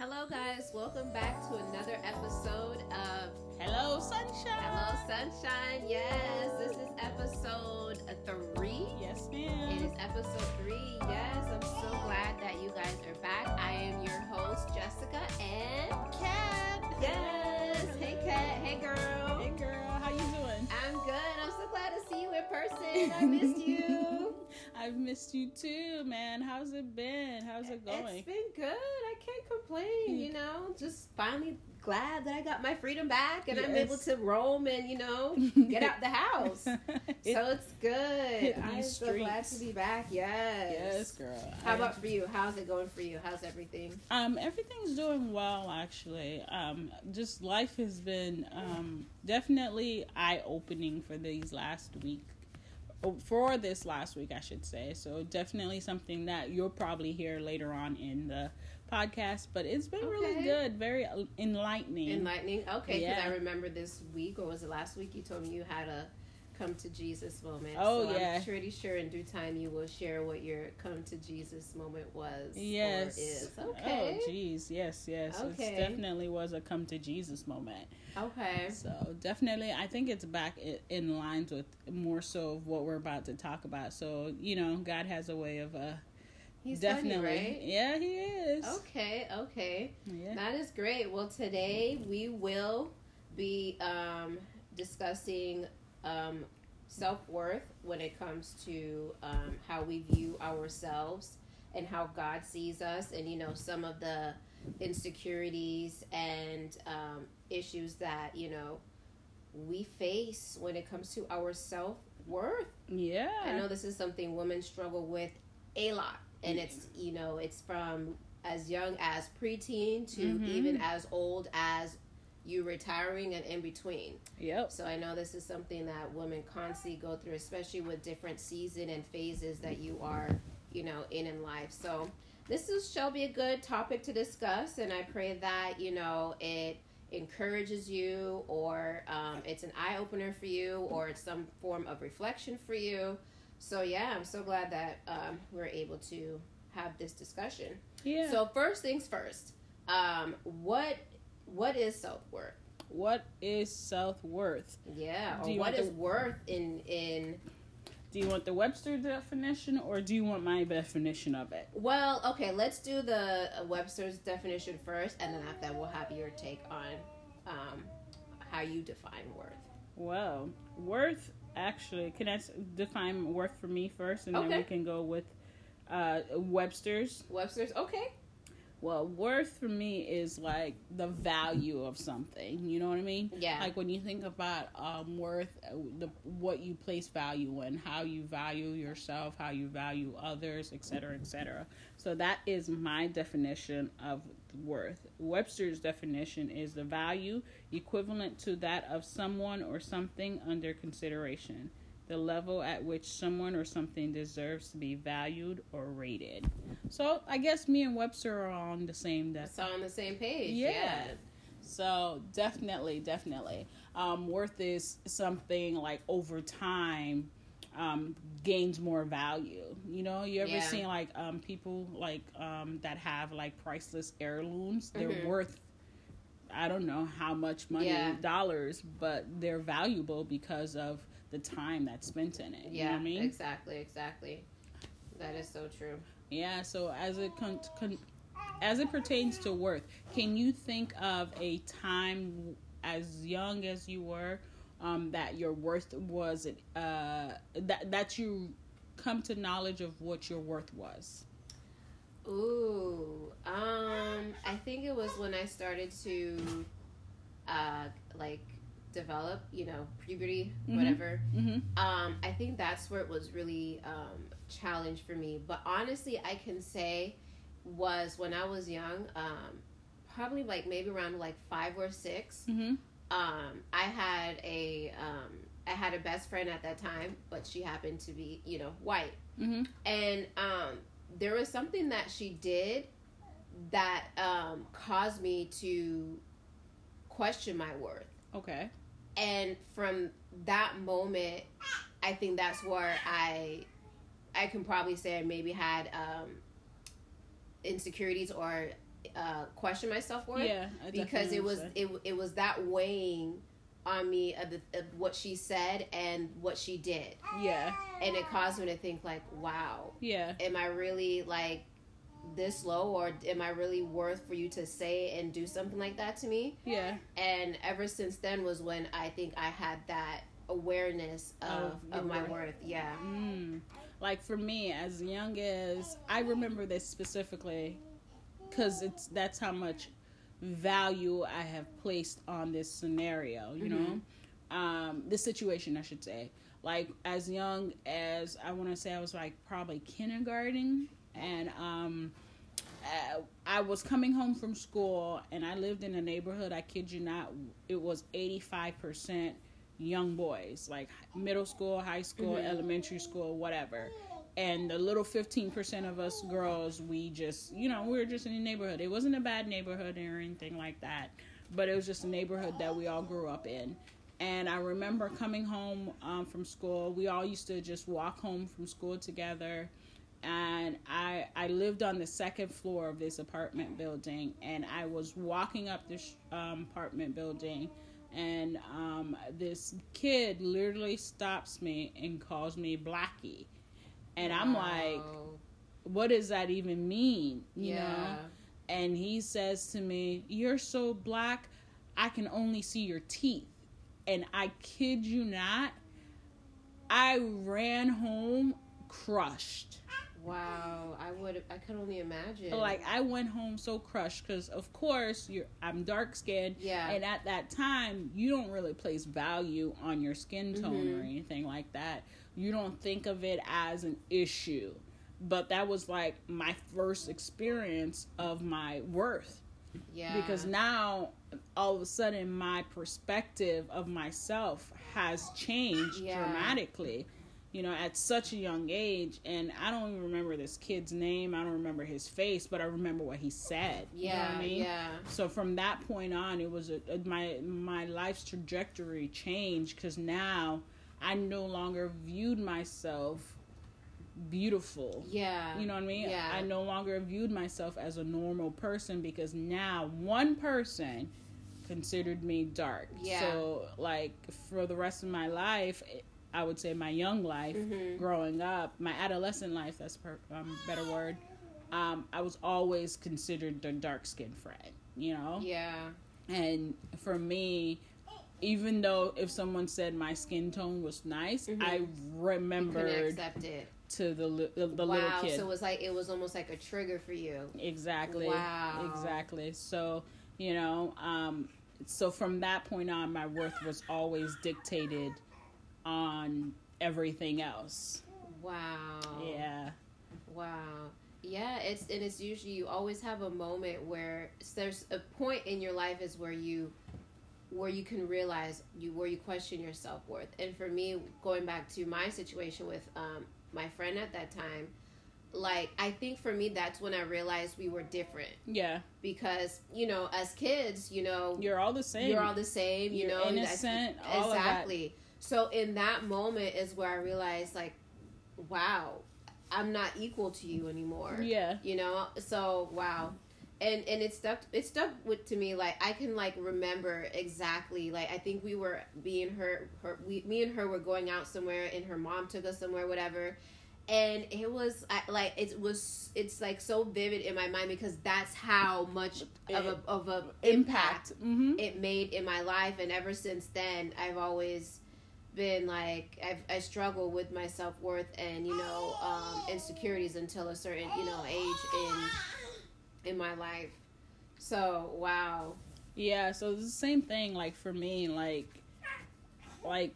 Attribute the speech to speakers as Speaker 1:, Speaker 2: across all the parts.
Speaker 1: Hello, guys. Welcome back to another episode of
Speaker 2: Hello, sunshine.
Speaker 1: Hello, Sunshine. Yes, this is episode three.
Speaker 2: Yes,
Speaker 1: It
Speaker 2: ma'am.
Speaker 1: is episode three. Yes, I'm so glad that you guys are back. I am your host, Jessica, and
Speaker 2: Cat.
Speaker 1: yes, hey, Kat, hey, girl.
Speaker 2: Hey, girl. How you doing?
Speaker 1: I'm good. I'm so glad to see you in person. I missed you.
Speaker 2: I've missed you too, man. How's it been? How's it going?
Speaker 1: It's been good. I can't complain. You know, just finally glad that I got my freedom back and I'm able to roam and you know get out the house.
Speaker 2: It-
Speaker 1: so it's good. I'm so glad to be back. Yes.
Speaker 2: yes, girl.
Speaker 1: How
Speaker 2: I-
Speaker 1: about for you? How's it going for you? How's everything?
Speaker 2: Um, everything's doing well, actually. Um, just life has been um, definitely eye opening for these last week. Oh, For this last week, I should say. So, definitely something that you'll probably hear later on in the podcast. But it's been really good, very uh, enlightening.
Speaker 1: Enlightening. Okay, because
Speaker 2: Yeah.
Speaker 1: I remember this week or was it last week? You told me you had a come to Jesus moment.
Speaker 2: Oh,
Speaker 1: so
Speaker 2: yeah.
Speaker 1: I'm pretty sure in due time you will share what your come to Jesus moment was.
Speaker 2: Yes.
Speaker 1: Or is. Okay.
Speaker 2: Oh, geez. Yes, yes.
Speaker 1: Okay.
Speaker 2: It definitely was a come to Jesus moment.
Speaker 1: Okay.
Speaker 2: So definitely, I think it's back in lines with more so of what we're about to talk about. So you know, God has a way of uh,
Speaker 1: He's
Speaker 2: definitely,
Speaker 1: funny, right?
Speaker 2: yeah, He is.
Speaker 1: Okay, okay.
Speaker 2: Yeah.
Speaker 1: That is great. Well, today we will be um, discussing um, self worth when it comes to um, how we view ourselves and how God sees us, and you know, some of the insecurities and um, issues that you know we face when it comes to our self worth.
Speaker 2: yeah.
Speaker 1: I know this is something women struggle with a lot, and it's you know it's from as young as preteen to
Speaker 2: Mhm.
Speaker 1: even as old as you retiring and in between.
Speaker 2: Yep.
Speaker 1: So I know this is something that women constantly go through, especially with different season and phases that you are you know in in life. So this is shall be a good topic to discuss, and I pray that you know it encourages you or um, it's an eye opener for you or it's some form of reflection for you. So yeah, I'm so glad that um, we're able to have this discussion.
Speaker 2: Yeah.
Speaker 1: So first things first, um, what what is self worth?
Speaker 2: what is self worth?
Speaker 1: Yeah,
Speaker 2: Do
Speaker 1: or what
Speaker 2: want
Speaker 1: is
Speaker 2: the-
Speaker 1: worth in in
Speaker 2: Do you want the Webster definition or do you want my definition of it?
Speaker 1: well, okay, let's do the uh, Webster's definition first, and then after that we'll have your take on um, how you define worth.
Speaker 2: Well, worth actually. Can I define worth for me first, and then we can go with uh, Webster's.
Speaker 1: Webster's okay.
Speaker 2: Well, worth for me is like the value of something. You know what I mean?
Speaker 1: Yeah.
Speaker 2: Like when you think about um, worth, uh, the what you place value in, how you value yourself, how you value others, etc., etc. So that is my definition of worth. Webster's definition is the value equivalent to that of someone or something under consideration. The level at which someone or something deserves to be valued or rated. So I guess me and Webster are on the same def-
Speaker 1: So on the same page.
Speaker 2: Yeah.
Speaker 1: Yeah.
Speaker 2: So definitely, definitely, um, worth is something like over time um, gains more value. You know, you ever
Speaker 1: Yeah.
Speaker 2: seen like um, people like um, that have like priceless heirlooms? They're
Speaker 1: Mhm.
Speaker 2: worth. I don't know how much money,
Speaker 1: Yeah.
Speaker 2: dollars, but they're valuable because of the time that's spent in it. You know
Speaker 1: Yeah.
Speaker 2: I mean?
Speaker 1: Exactly. Exactly. That is so true.
Speaker 2: Yeah, so as it con- con- as it pertains to worth, can you think of a time as young as you were um, that your worth was uh, that that you come to knowledge of what your worth was?
Speaker 1: Ooh, um, I think it was when I started to, uh, like develop, you know, puberty,
Speaker 2: Mhm.
Speaker 1: whatever.
Speaker 2: Mm-hmm.
Speaker 1: Um, I think that's where it was really um challenge for me. But honestly, I can say was when I was young, um, probably like maybe around like five or six.
Speaker 2: Mm-hmm.
Speaker 1: Um, I had a um, I had a best friend at that time, but she happened to be, you know, white.
Speaker 2: Mm-hmm.
Speaker 1: and um, there was something that she did that um, caused me to question my worth
Speaker 2: Okay.
Speaker 1: And from that moment i think that's where i i can probably say i maybe had um, insecurities or uh, question my self worth.
Speaker 2: Yeah, I
Speaker 1: because it was it it was that weighing on me of, the, of what she said and what she did,
Speaker 2: yeah,
Speaker 1: and it caused me to think like, wow,
Speaker 2: yeah,
Speaker 1: am I really like this low, or am I really worth for you to say and do something like that to me?
Speaker 2: yeah,
Speaker 1: And ever since then was when I think I had that awareness of
Speaker 2: Of
Speaker 1: of, my
Speaker 2: worth.
Speaker 1: worth. Yeah.
Speaker 2: Mm. Like for me, as young as I remember this specifically, because it's that's how much value I have placed on this scenario. You know, um, this situation, I should say. Like as young as I want to say, I was like probably kindergarten, and um, uh, I was coming home from school, and I lived in a neighborhood. I kid you not, it was eighty five percent young boys, like middle school, high school,
Speaker 1: Mhm.
Speaker 2: elementary school, whatever. And the little 15% of us girls, we just, you know, we were just in the neighborhood. It wasn't a bad neighborhood or anything like that, but it was just a neighborhood that we all grew up in. And I remember coming home um, from school. We all used to just walk home from school together. And I I lived on the second floor of this apartment building, and I was walking up this um, apartment building, and um, this kid literally stops me and calls me Blackie, and I'm like,
Speaker 1: Wow.
Speaker 2: what does that even mean? You
Speaker 1: yeah.
Speaker 2: know? And he says to me, "You're so black, I can only see your teeth." And I kid you not, I ran home crushed.
Speaker 1: Wow. I would. I could only imagine.
Speaker 2: Like I went home so crushed because, of course, you're I'm dark skinned,
Speaker 1: Yeah.
Speaker 2: and at that time, you don't really place value on your skin tone or
Speaker 1: Mhm.
Speaker 2: anything like that. You don't think of it as an issue. But that was like my first experience of my worth
Speaker 1: yeah.
Speaker 2: because now all of a sudden my perspective of myself has changed
Speaker 1: Yeah.
Speaker 2: dramatically you know at such a young age and i don't even remember this kid's name i don't remember his face but i remember what he said you know what
Speaker 1: Yeah.
Speaker 2: I mean?
Speaker 1: Yeah.
Speaker 2: so from that point on it was a, a- my my life's trajectory changed because now i no longer viewed myself beautiful
Speaker 1: Yeah.
Speaker 2: you know what I mean?
Speaker 1: Yeah.
Speaker 2: I no longer viewed myself as a normal person because now one person considered me dark.
Speaker 1: Yeah.
Speaker 2: So, like, for the rest of my life, I would say my young life,
Speaker 1: Mhm.
Speaker 2: growing up, my adolescent life, that's a per, um, better word, um, I was always considered the dark skinned friend, you know?
Speaker 1: Yeah.
Speaker 2: And for me, even though if someone said my skin tone was nice,
Speaker 1: Mhm.
Speaker 2: I remembered
Speaker 1: accept it.
Speaker 2: to the li- the, the
Speaker 1: wow.
Speaker 2: little kid.
Speaker 1: So it was like it was almost like a trigger for you.
Speaker 2: Exactly.
Speaker 1: Wow.
Speaker 2: Exactly. So, you know, um, so from that point on, my worth was always dictated on everything else.
Speaker 1: Wow.
Speaker 2: Yeah.
Speaker 1: Wow. Yeah, it's and it's usually you always have a moment where there's a point in your life is where you where you can realize you where you question your self worth. And for me, going back to my situation with um, my friend at that time, like I think for me that's when I realized we were different
Speaker 2: Yeah.
Speaker 1: because you know as kids, you know
Speaker 2: You're all the same.
Speaker 1: you're all the same, you
Speaker 2: You're
Speaker 1: know.
Speaker 2: innocent,
Speaker 1: that's-
Speaker 2: all of that.
Speaker 1: exactly. So in that moment is where I realized, like, wow, I'm not equal to you anymore.
Speaker 2: Yeah.
Speaker 1: You know. So wow, and and it stuck. It stuck with to me. Like I can like remember exactly. Like I think we were being her. Her. We. Me and her were going out somewhere, and her mom took us somewhere. Whatever. And it was I, like it was. It's like so vivid in my mind because that's how much of a of a impact
Speaker 2: Mm-hmm.
Speaker 1: it made in my life and ever since then i've always been like I've, i struggle with my self-worth and you know um, insecurities until a certain you know age in in my life so wow
Speaker 2: Yeah, so it's the same thing. Like for me, like, like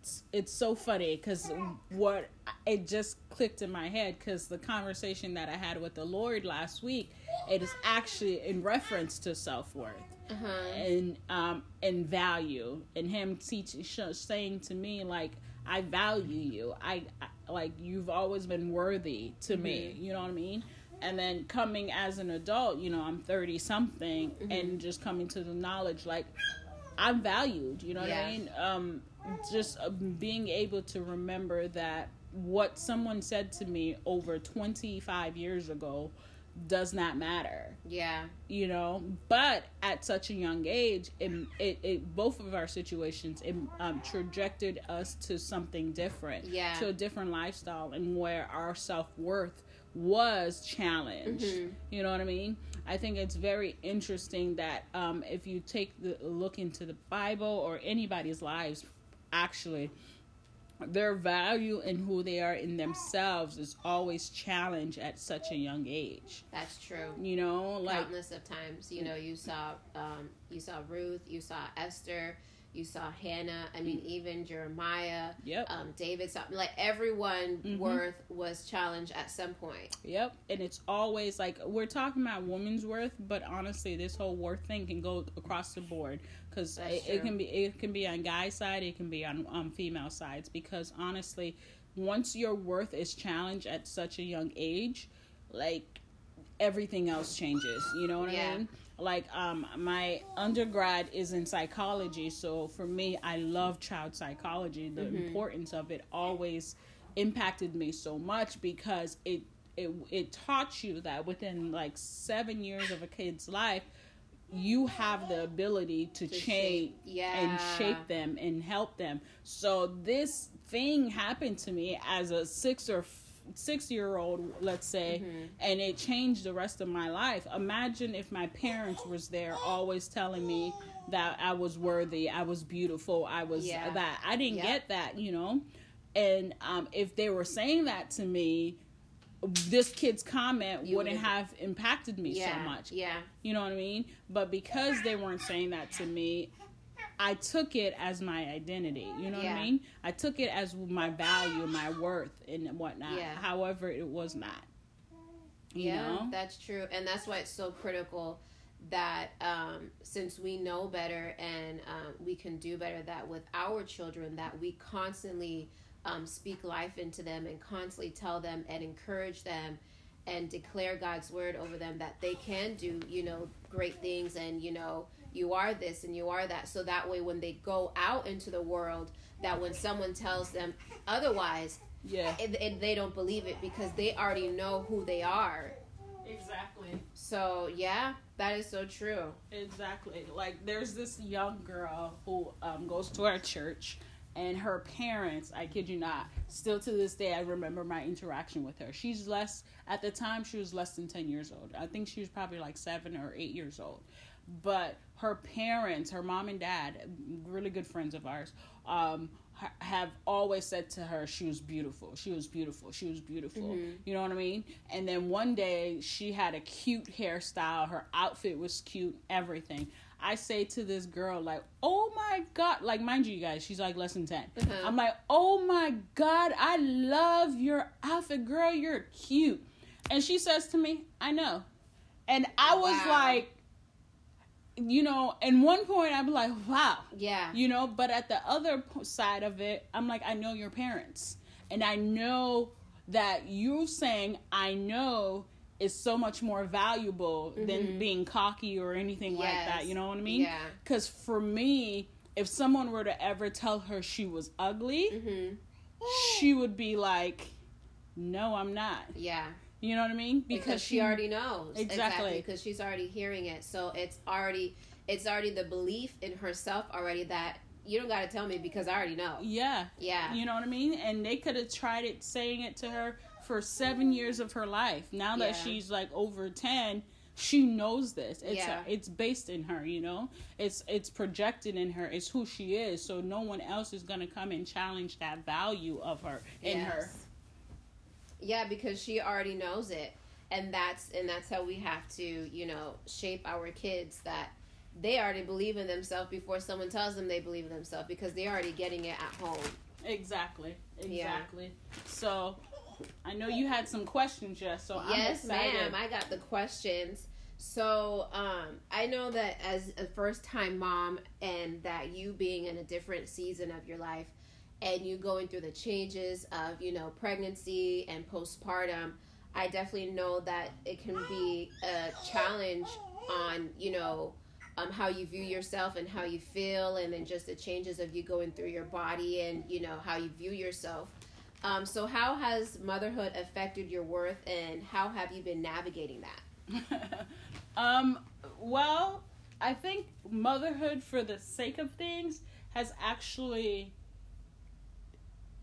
Speaker 2: it's, it's so funny because what it just clicked in my head because the conversation that I had with the Lord last week, it is actually in reference to self worth
Speaker 1: uh-huh
Speaker 2: and um and value and him teaching sh- saying to me like i value you I, I like you've always been worthy to me
Speaker 1: Mhm.
Speaker 2: you know what i mean and then coming as an adult you know i'm 30 something
Speaker 1: Mhm.
Speaker 2: and just coming to the knowledge like i'm valued you know what
Speaker 1: Yeah.
Speaker 2: i mean um just uh, being able to remember that what someone said to me over 25 years ago does not matter.
Speaker 1: Yeah.
Speaker 2: You know, but at such a young age, it, it, it both of our situations it um, trajected us to something different,
Speaker 1: Yeah.
Speaker 2: to a different lifestyle, and where our self worth was challenged.
Speaker 1: Mhm.
Speaker 2: You know what I mean? I think it's very interesting that um, if you take the look into the Bible or anybody's lives, actually, their value and who they are in themselves is always challenged at such a young age.
Speaker 1: That's true.
Speaker 2: You know, like
Speaker 1: Countless of times, you know, you saw, um, you saw Ruth, you saw Esther, you saw Hannah. I mean, even Jeremiah,
Speaker 2: yep,
Speaker 1: um, David. So, like everyone,
Speaker 2: Mhm.
Speaker 1: worth was challenged at some point.
Speaker 2: yep, and it's always like we're talking about woman's worth, but honestly, this whole worth thing can go across the board because it, it can be it can be on guy side, it can be on um, female sides. Because honestly, once your worth is challenged at such a young age, like everything else changes. You know what
Speaker 1: Yeah.
Speaker 2: I mean? Like um my undergrad is in psychology, so for me I love child psychology. The
Speaker 1: Mhm.
Speaker 2: importance of it always impacted me so much because it it it taught you that within like 7 years of a kid's life you have the ability to,
Speaker 1: To
Speaker 2: change
Speaker 1: shape- yeah.
Speaker 2: and shape them and help them. So this thing happened to me as a 6 or 6 year old, let's say,
Speaker 1: Mhm.
Speaker 2: and it changed the rest of my life. Imagine if my parents was there always telling me that I was worthy, I was beautiful, I was
Speaker 1: Yeah.
Speaker 2: that. I didn't
Speaker 1: Yep.
Speaker 2: get that, you know. And um, if they were saying that to me, this kid's comment
Speaker 1: You
Speaker 2: wouldn't have impacted me
Speaker 1: yeah.
Speaker 2: so much.
Speaker 1: Yeah.
Speaker 2: You know what I mean? But because they weren't saying that to me, I took it as my identity. You know what I mean? I took it as my value, my worth, and whatnot.
Speaker 1: Yeah.
Speaker 2: However, it was not. You
Speaker 1: yeah,
Speaker 2: know?
Speaker 1: that's true, and that's why it's so critical that um, since we know better and um, we can do better, that with our children, that we constantly um, speak life into them and constantly tell them and encourage them and declare God's word over them that they can do, you know, great things and you know you are this and you are that. So that way, when they go out into the world, that when someone tells them otherwise,
Speaker 2: Yeah.
Speaker 1: it, it, they don't believe it because they already know who they are.
Speaker 2: Exactly.
Speaker 1: So yeah, that is so true.
Speaker 2: Exactly. Like there's this young girl who um, goes to our church, and her parents, I kid you not, still to this day, I remember my interaction with her. She's less at the time she was less than ten years old. I think she was probably like seven or eight years old. But her parents, her mom and dad, really good friends of ours, um, ha- have always said to her she was beautiful. She was beautiful. She was beautiful.
Speaker 1: Mhm.
Speaker 2: You know what I mean? And then one day she had a cute hairstyle. Her outfit was cute. Everything. I say to this girl like, "Oh my god!" Like, mind you, you guys, she's like less than 10
Speaker 1: Uh-huh.
Speaker 2: I'm like, "Oh my god, I love your outfit, girl. You're cute." And she says to me, "I know," and I was
Speaker 1: Wow.
Speaker 2: like, you know, in one point I'd be like, "Wow."
Speaker 1: Yeah.
Speaker 2: you know but at the other side of it i'm like i know your parents and i know that you saying i know is so much more valuable than
Speaker 1: Mhm.
Speaker 2: being cocky or anything like that you know what i mean
Speaker 1: Yeah.
Speaker 2: because for me if someone were to ever tell her she was ugly
Speaker 1: Mhm.
Speaker 2: she would be like no i'm not
Speaker 1: Yeah.
Speaker 2: You know what i mean
Speaker 1: Because, she, already knows
Speaker 2: Exactly.
Speaker 1: because she's already hearing it. So it's already it's already the belief in herself already that you don't got to tell me because I already know.
Speaker 2: yeah
Speaker 1: Yeah.
Speaker 2: You know what I mean? And they could have tried it saying it to her for seven years of her life. Now that
Speaker 1: Yeah.
Speaker 2: she's like over ten, she knows this. It's
Speaker 1: Yeah.
Speaker 2: Uh, it's based in her, you know? It's it's projected in her. It's who she is. So no one else is gonna come and challenge that value of her in her.
Speaker 1: Yeah, because she already knows it. And that's and that's how we have to, you know, shape our kids that they already believe in themselves before someone tells them they believe in themselves because they're already getting it at home.
Speaker 2: Exactly.
Speaker 1: Yeah.
Speaker 2: Exactly. So I know you had some questions, Jess, so I'm
Speaker 1: yes,
Speaker 2: excited.
Speaker 1: ma'am. I got the questions. So, um, I know that as a first time mom, and that you being in a different season of your life, and you going through the changes of, you know, pregnancy and postpartum, I definitely know that it can be a challenge on, you know, um, how you view yourself and how you feel, and then just the changes of you going through your body and, you know, how you view yourself. Um, so, how has motherhood affected your worth, and how have you been navigating that?
Speaker 2: um, well, I think motherhood, for the sake of things, has actually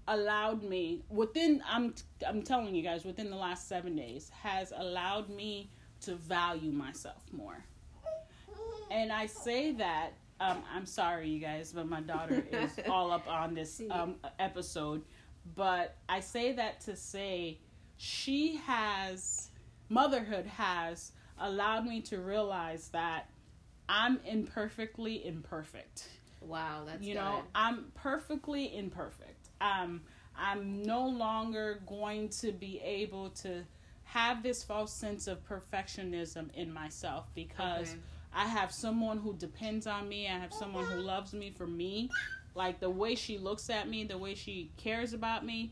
Speaker 2: allowed me within I'm I'm telling you guys within the last 7 days has allowed me to value myself more. And I say that um, I'm sorry you guys but my daughter is all up on this um, episode but I say that to say she has motherhood has allowed me to realize that I'm imperfectly imperfect.
Speaker 1: Wow, that's
Speaker 2: you
Speaker 1: good.
Speaker 2: know I'm perfectly imperfect. Um, I'm no longer going to be able to have this false sense of perfectionism in myself because
Speaker 1: Okay.
Speaker 2: I have someone who depends on me. I have someone who loves me for me. Like the way she looks at me, the way she cares about me.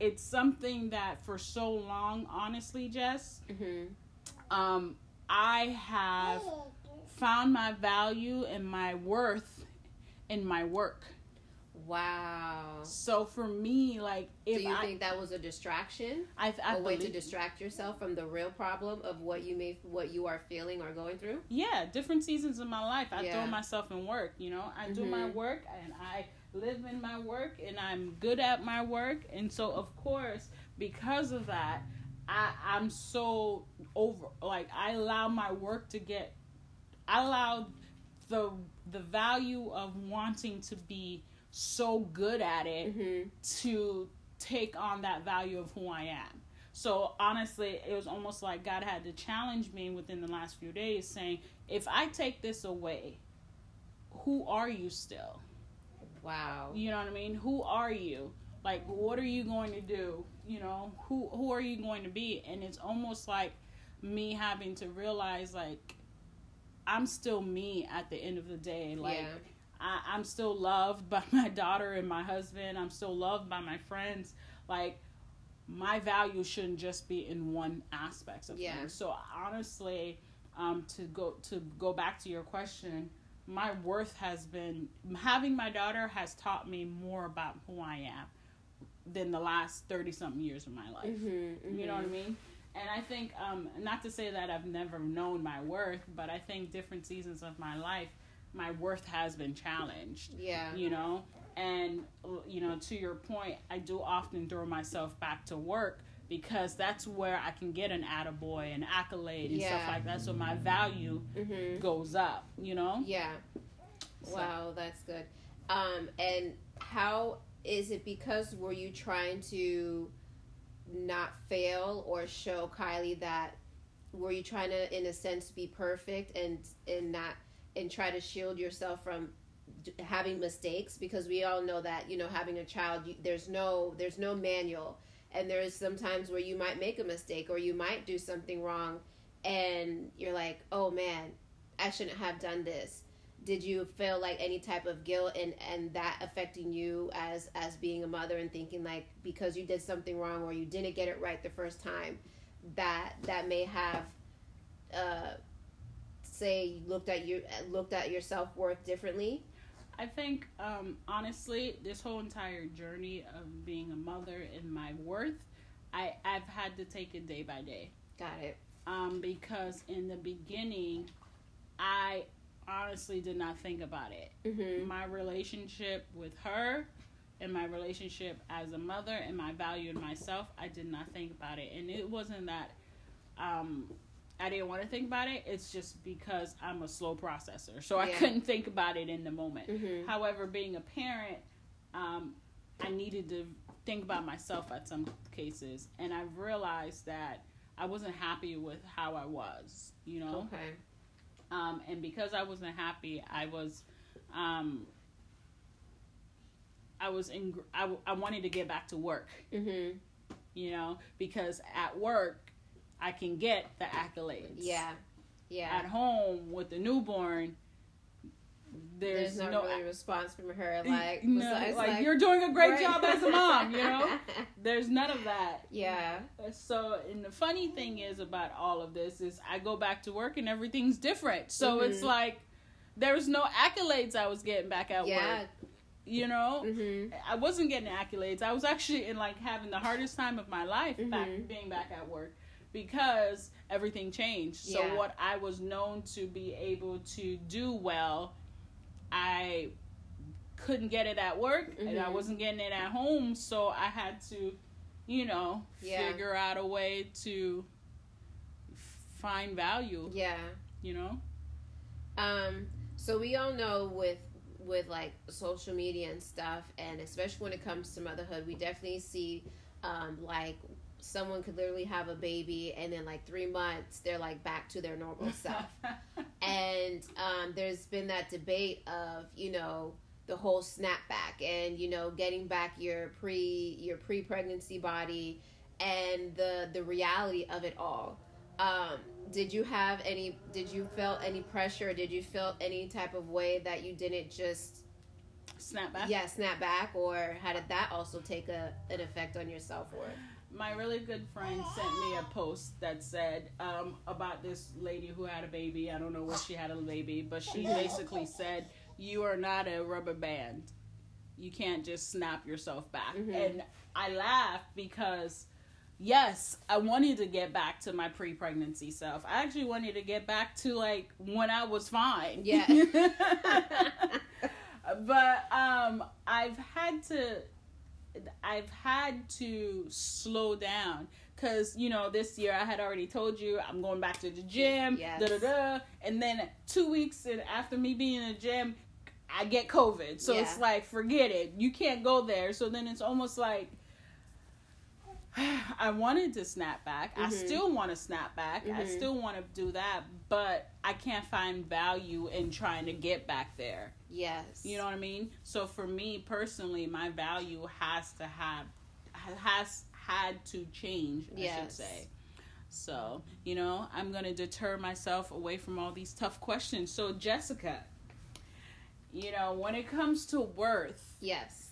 Speaker 2: It's something that for so long, honestly, Jess,
Speaker 1: Mhm.
Speaker 2: um, I have found my value and my worth in my work.
Speaker 1: Wow.
Speaker 2: So for me, like if
Speaker 1: Do you
Speaker 2: I,
Speaker 1: think that was a distraction?
Speaker 2: I, I
Speaker 1: a way to distract yourself from the real problem of what you may what you are feeling or going through?
Speaker 2: yeah, different seasons of my life, I
Speaker 1: Yeah.
Speaker 2: throw myself in work. You know, I do my
Speaker 1: Mhm.
Speaker 2: work and I live in my work and I'm good at my work, and so of course because of that, I I'm so over like I allow my work to get, I allow the the value of wanting to be so good at it
Speaker 1: Mm-hmm.
Speaker 2: to take on that value of who I am. So honestly, it was almost like God had to challenge me within the last few days saying, if I take this away, who are you still?
Speaker 1: Wow.
Speaker 2: You know what I mean? Who are you? Like what are you going to do? You know, who who are you going to be? And it's almost like me having to realize like I'm still me at the end of the day. Like
Speaker 1: yeah.
Speaker 2: I, I'm still loved by my daughter and my husband. I'm still loved by my friends. Like my value shouldn't just be in one aspect of
Speaker 1: Yeah.
Speaker 2: things. So honestly, um, to go to go back to your question, my worth has been having my daughter has taught me more about who I am than the last thirty something years of my life.
Speaker 1: Mm-hmm,
Speaker 2: You know what I mean? And I think, um, not to say that I've never known my worth, but I think different seasons of my life, my worth has been challenged.
Speaker 1: Yeah.
Speaker 2: You know, and you know, to your point, I do often throw myself back to work because that's where I can get an attaboy, an accolade, and stuff like that. So my value
Speaker 1: Mm-hmm.
Speaker 2: goes up. You know.
Speaker 1: Yeah.
Speaker 2: So-
Speaker 1: Wow, that's good. Um, and how is it because were you trying to not fail or show Kylie that were you trying to in a sense be perfect and and not and try to shield yourself from having mistakes because we all know that you know having a child you, there's no there's no manual. And there's sometimes where you might make a mistake or you might do something wrong and you're like oh man I shouldn't have done this. Did you feel like any type of guilt and and that affecting you as as being a mother and thinking like because you did something wrong or you didn't get it right the first time that that may have uh say you looked at you looked at your self-worth differently
Speaker 2: I think, um, honestly, this whole entire journey of being a mother and my worth, I, I've had to take it day by day.
Speaker 1: got it
Speaker 2: Um, because in the beginning, I honestly did not think about it.
Speaker 1: mm-hmm.
Speaker 2: My relationship with her and my relationship as a mother and my value in myself, I did not think about it. And it wasn't that um, I didn't want to think about it. It's just because I'm a slow processor. So I couldn't think about it in the moment.
Speaker 1: Mm-hmm.
Speaker 2: However, being a parent, um, I needed to think about myself at some cases, and I've realized that I wasn't happy with how I was, you know.
Speaker 1: okay
Speaker 2: Um, and because I wasn't happy, I was, um, I was in. I, I wanted to get back to work,
Speaker 1: mm-hmm.
Speaker 2: you know, because at work I can get the accolades.
Speaker 1: yeah yeah
Speaker 2: At home with the newborn, there's,
Speaker 1: there's, not
Speaker 2: no
Speaker 1: really response from her like
Speaker 2: no,
Speaker 1: besides,
Speaker 2: like, you're doing a great job as a mom, you know? There's none of that.
Speaker 1: yeah
Speaker 2: So, and the funny thing is about all of this is I go back to work and everything's different. So it's
Speaker 1: Mhm.
Speaker 2: like there's no accolades I was getting back at
Speaker 1: yeah
Speaker 2: work. You know?
Speaker 1: mm-hmm.
Speaker 2: I wasn't getting accolades. I was actually in like having the hardest time of my life back
Speaker 1: Mhm.
Speaker 2: being back at work because everything changed. So
Speaker 1: Yeah.
Speaker 2: what I was known to be able to do well, I couldn't get it at work and I
Speaker 1: Mhm.
Speaker 2: wasn't getting it at home, so I had to, you know,
Speaker 1: Yeah.
Speaker 2: figure out a way to find value,
Speaker 1: Yeah.
Speaker 2: you know?
Speaker 1: Um, so we all know with with like social media and stuff, and especially when it comes to motherhood, we definitely see um, like someone could literally have a baby, and then like three months they're like back to their normal self. and um, there's been that debate of you know the whole snapback and you know getting back your pre your pre pregnancy body and the the reality of it all. Um, did you have any? Did you feel any pressure? Did you feel any type of way that you didn't just
Speaker 2: Snap back.
Speaker 1: yeah snap back, or how did that also take a an effect on your self worth?
Speaker 2: My really good friend sent me a post that said um, about this lady who had a baby. I don't know where she had a baby, but she basically said, "You are not a rubber band. You can't just snap yourself back."
Speaker 1: Mhm.
Speaker 2: And I laughed because. Yes, I wanted to get back to my pre-pregnancy self. I actually wanted to get back to like when I was fine.
Speaker 1: Yeah.
Speaker 2: but um I've had to I've had to slow down because you know this year I had already told you I'm going back to the gym,
Speaker 1: Yes.
Speaker 2: da da da, and then two weeks after me being in the gym, I get COVID. So it's like forget it, you can't go there. So then it's almost like I wanted to snap back. I
Speaker 1: Mhm.
Speaker 2: still want to snap back. I
Speaker 1: Mhm.
Speaker 2: still want to do that, but I can't find value in trying to get back there.
Speaker 1: Yes.
Speaker 2: You know what I mean? So for me personally, my value has to have has had to change, I should
Speaker 1: Yes.
Speaker 2: say. So, you know, I'm going to deter myself away from all these tough questions. So, Jessica, you know, when it comes to worth
Speaker 1: Yes.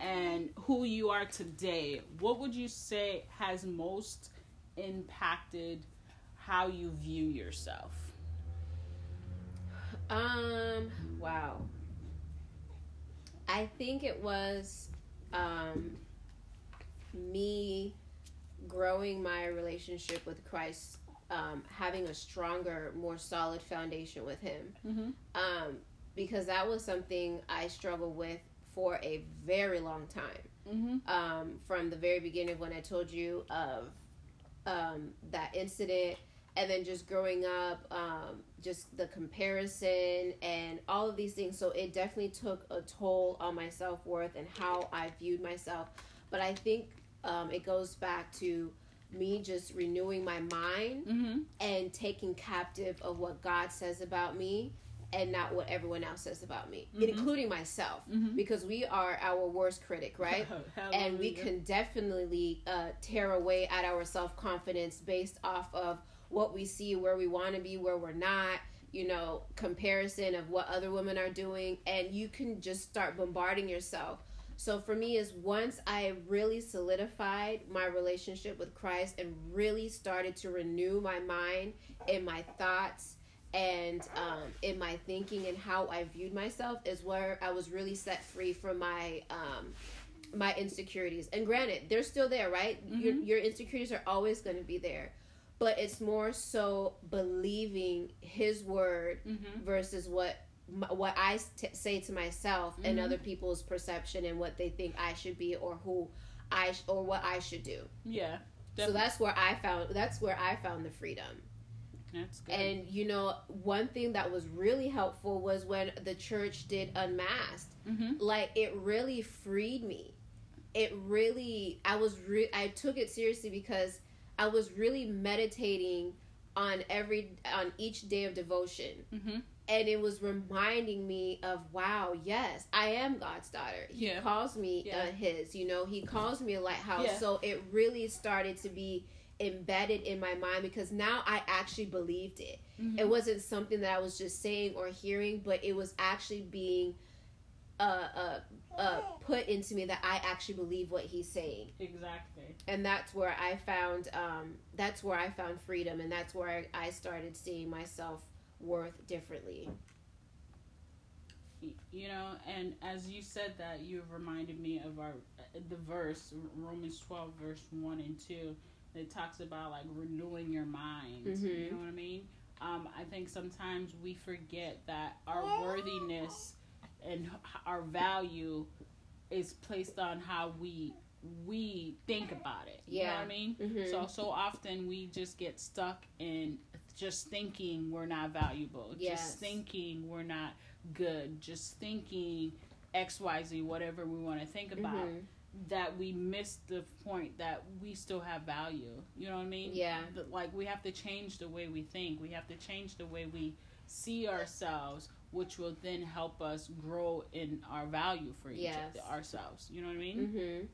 Speaker 2: And who you are today, what would you say has most impacted how you view yourself?
Speaker 1: Um. Wow. I think it was um, me growing my relationship with Christ, um, having a stronger, more solid foundation with Him.
Speaker 2: Mm-hmm.
Speaker 1: Um, because that was something I struggled with for a very long time.
Speaker 2: Mm-hmm.
Speaker 1: um, from the very beginning when I told you of um, that incident, and then just growing up, um, just the comparison and all of these things. So it definitely took a toll on my self worth and how I viewed myself. But I think um, it goes back to me just renewing my mind
Speaker 2: Mm-hmm.
Speaker 1: and taking captive of what God says about me and not what everyone else says about me,
Speaker 2: Mhm.
Speaker 1: including myself,
Speaker 2: Mhm.
Speaker 1: because we are our worst critic, right? and we can definitely uh, tear away at our self confidence based off of what we see, where we want to be, where we're not. You know, comparison of what other women are doing, and you can just start bombarding yourself. So for me, is once I really solidified my relationship with Christ and really started to renew my mind and my thoughts and um, in my thinking and how I viewed myself, is where I was really set free from my um, my insecurities. And granted, they're still there, right? Your,
Speaker 2: Mhm.
Speaker 1: your insecurities are always going to be there. But it's more so believing his word
Speaker 2: Mm-hmm.
Speaker 1: versus what what I t- say to myself and
Speaker 2: Mhm.
Speaker 1: other people's perception and what they think I should be or who I sh- or what I should do.
Speaker 2: Yeah.
Speaker 1: So that's where I found that's where I found the freedom.
Speaker 2: That's good.
Speaker 1: And you know, one thing that was really helpful was when the church did unmasked
Speaker 2: mm-hmm.
Speaker 1: like it really freed me it really i was re- i took it seriously because i was really meditating on every on each day of devotion
Speaker 2: Mm-hmm.
Speaker 1: and it was reminding me of wow yes i am god's daughter he
Speaker 2: Yeah.
Speaker 1: calls me
Speaker 2: Yeah.
Speaker 1: uh, his you know he calls me a lighthouse
Speaker 2: Yeah.
Speaker 1: so it really started to be embedded in my mind because now i actually believed it
Speaker 2: Mm-hmm.
Speaker 1: it wasn't something that I was just saying or hearing, but it was actually being uh, uh, uh, put into me that I actually believe what he's saying,
Speaker 2: Exactly.
Speaker 1: and that's where I found um, that's where I found freedom, and that's where I started seeing myself worth differently.
Speaker 2: You know, and as you said that, you reminded me of our uh, the verse Romans twelve verse one and two. It talks about like renewing your mind.
Speaker 1: Mhm.
Speaker 2: You know what I mean? Um, I think sometimes we forget that our worthiness and our value is placed on how we we think about it. You know what
Speaker 1: Yeah.
Speaker 2: I mean?
Speaker 1: Mhm.
Speaker 2: So so often we just get stuck in just thinking we're not valuable.
Speaker 1: Yes.
Speaker 2: Just thinking we're not good. Just thinking XYZ, whatever we want to think about.
Speaker 1: Mhm.
Speaker 2: That we miss the point that we still have value. You know what I mean?
Speaker 1: Yeah.
Speaker 2: Like we have to change the way we think. We have to change the way we see ourselves, which will then help us grow in our value for each
Speaker 1: Yes.
Speaker 2: ourselves. You know what I mean?
Speaker 1: Mm-hmm.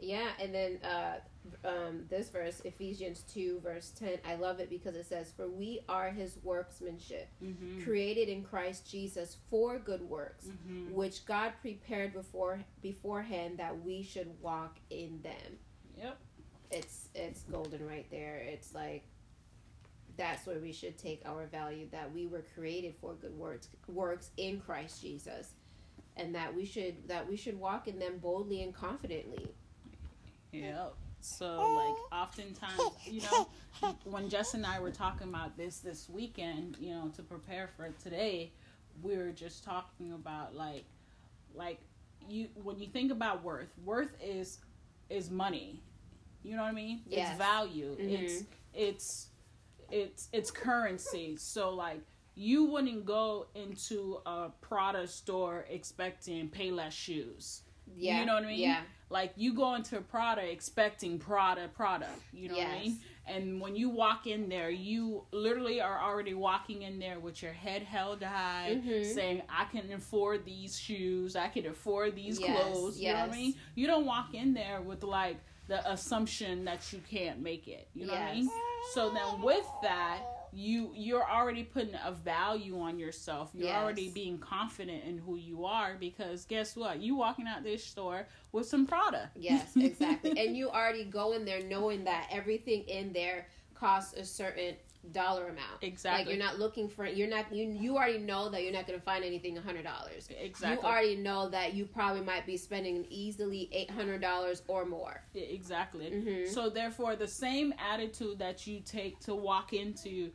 Speaker 1: Yeah, and then uh, um, this verse, Ephesians 2, verse 10, I love it because it says, For we are his workmanship,
Speaker 2: Mm-hmm.
Speaker 1: created in Christ Jesus for good works,
Speaker 2: Mm-hmm.
Speaker 1: which God prepared before beforehand that we should walk in them.
Speaker 2: Yep.
Speaker 1: It's it's golden right there. It's like that's where we should take our value that we were created for good works works in Christ Jesus. And that we should that we should walk in them boldly and confidently.
Speaker 2: Yep. So like oftentimes, you know, when Jess and I were talking about this this weekend, you know, to prepare for today, we were just talking about like like you when you think about worth, worth is is money. You know what I mean?
Speaker 1: Yes.
Speaker 2: It's value.
Speaker 1: Mhm.
Speaker 2: It's it's it's it's currency. So like you wouldn't go into a Prada store expecting Payless shoes.
Speaker 1: Yeah.
Speaker 2: You know what I mean?
Speaker 1: Yeah.
Speaker 2: Like you go into Prada expecting Prada product, you know what I mean? And when you walk in there, you literally are already walking in there with your head held high,
Speaker 1: Mhm.
Speaker 2: saying, "I can afford these shoes, I can afford these
Speaker 1: Yes,
Speaker 2: clothes." You know what I mean? You don't walk in there with like the assumption that you can't make it. You know what I mean? So then with that, you you're already putting a value on yourself. You're
Speaker 1: Yes.
Speaker 2: already being confident in who you are because guess what? You walking out this store with some Prada.
Speaker 1: Yes, exactly. and you already go in there knowing that everything in there costs a certain dollar amount.
Speaker 2: Exactly.
Speaker 1: Like you're not looking for you're not you you already know that you're not going to find anything a hundred dollars.
Speaker 2: exactly.
Speaker 1: You already know that you probably might be spending easily eight hundred dollars or more.
Speaker 2: Yeah, exactly.
Speaker 1: Mhm.
Speaker 2: So therefore, the same attitude that you take to walk into